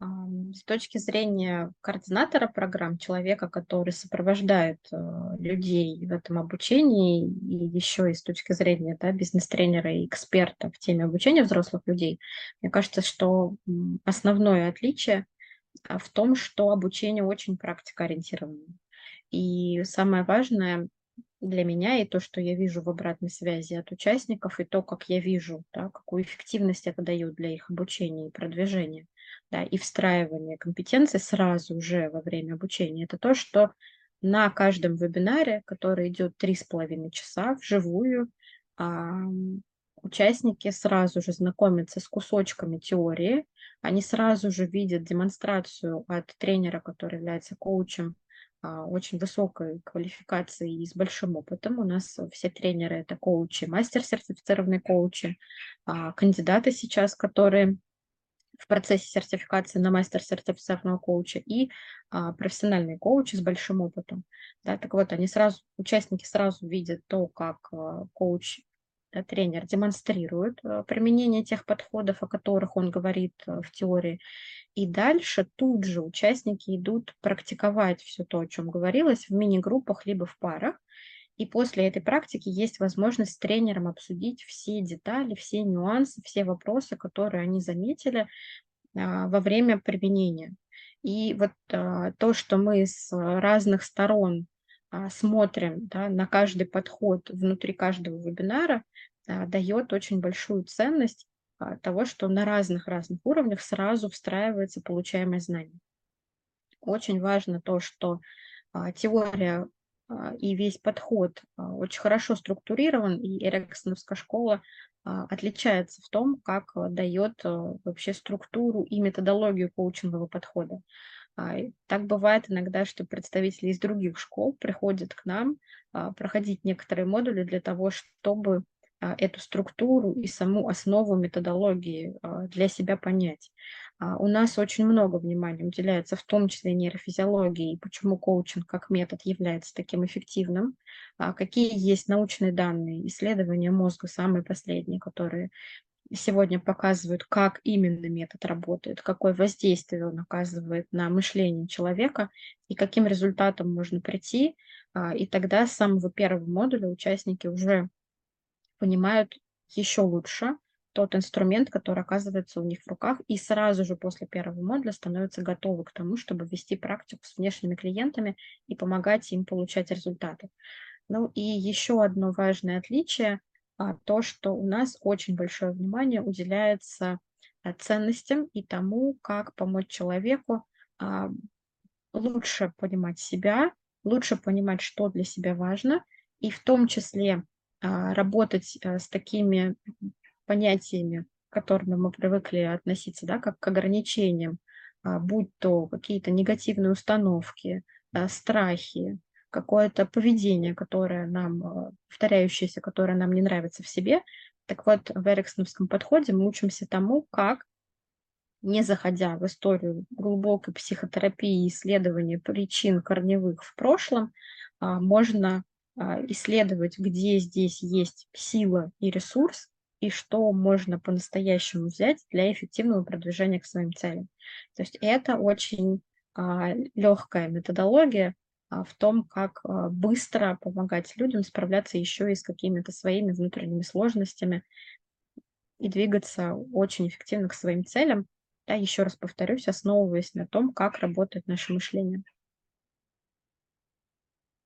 С точки зрения координатора программ, человека, который сопровождает э, людей в этом обучении, и еще и с точки зрения да, бизнес-тренера и эксперта в теме обучения взрослых людей, мне кажется, что основное отличие а, в том, что обучение очень практикоориентировано. И самое важное для меня и то, что я вижу в обратной связи от участников, и то, как я вижу, да, какую эффективность это дает для их обучения и продвижения, да, и встраивания компетенций сразу же во время обучения, это то, что на каждом вебинаре, который идет три с половиной часа вживую, участники сразу же знакомятся с кусочками теории, они сразу же видят демонстрацию от тренера, который является коучем, а, очень высокой квалификации и с большим опытом. У нас все тренеры – это коучи, мастер-сертифицированные коучи, а, кандидаты сейчас, которые в процессе сертификации на мастер-сертифицированного коуча и а, профессиональные коучи с большим опытом. Да, так вот, они сразу, участники сразу видят то, как а, коуч Э, тренер демонстрирует э, применение тех подходов, о которых он говорит э, в теории, и дальше тут же участники идут практиковать все то, о чем говорилось, в мини-группах либо в парах, и после этой практики есть возможность с тренером обсудить все детали, все нюансы, все вопросы, которые они заметили а, во время применения. И вот а, то, что мы с разных сторон а, смотрим да, на каждый подход внутри каждого вебинара, дает очень большую ценность того, что на разных-разных уровнях сразу встраивается получаемое знание. Очень важно то, что теория и весь подход очень хорошо структурирован, и Эриксоновская школа отличается в том, как дает вообще структуру и методологию коучингового подхода. А, так бывает иногда, что представители из других школ приходят к нам а, проходить некоторые модули для того, чтобы а, эту структуру и саму основу методологии для себя понять. У нас очень много внимания уделяется, в том числе нейрофизиологии, почему коучинг как метод является таким эффективным, какие есть научные данные, исследования мозга, самые последние, которые сегодня показывают, как именно метод работает, какое воздействие он оказывает на мышление человека и каким результатом можно прийти. А, и тогда с самого первого модуля участники уже понимают еще лучше тот инструмент, который оказывается у них в руках, и сразу же после первого модуля становятся готовы к тому, чтобы вести практику с внешними клиентами и помогать им получать результаты. Ну и еще одно важное отличие – а, то, что у нас очень большое внимание уделяется а, ценностям и тому, как помочь человеку а, лучше понимать себя, лучше понимать, что для себя важно, и в том числе работать с такими понятиями, к которым мы привыкли относиться, да, как к ограничениям, будь то какие-то негативные установки, страхи, какое-то поведение, которое нам, э, повторяющееся, которое нам не нравится в себе. Так вот, в эриксоновском подходе мы учимся тому, как, не заходя в историю глубокой психотерапии и исследования причин корневых в прошлом, а, можно а, исследовать, где здесь есть сила и ресурс, и что можно по-настоящему взять для эффективного продвижения к своим целям. То есть это очень а, легкая методология, а, в том, как а, быстро помогать людям справляться еще и с какими-то своими внутренними сложностями и двигаться очень эффективно к своим целям. Да, еще раз повторюсь, основываясь на том, как работает наше мышление.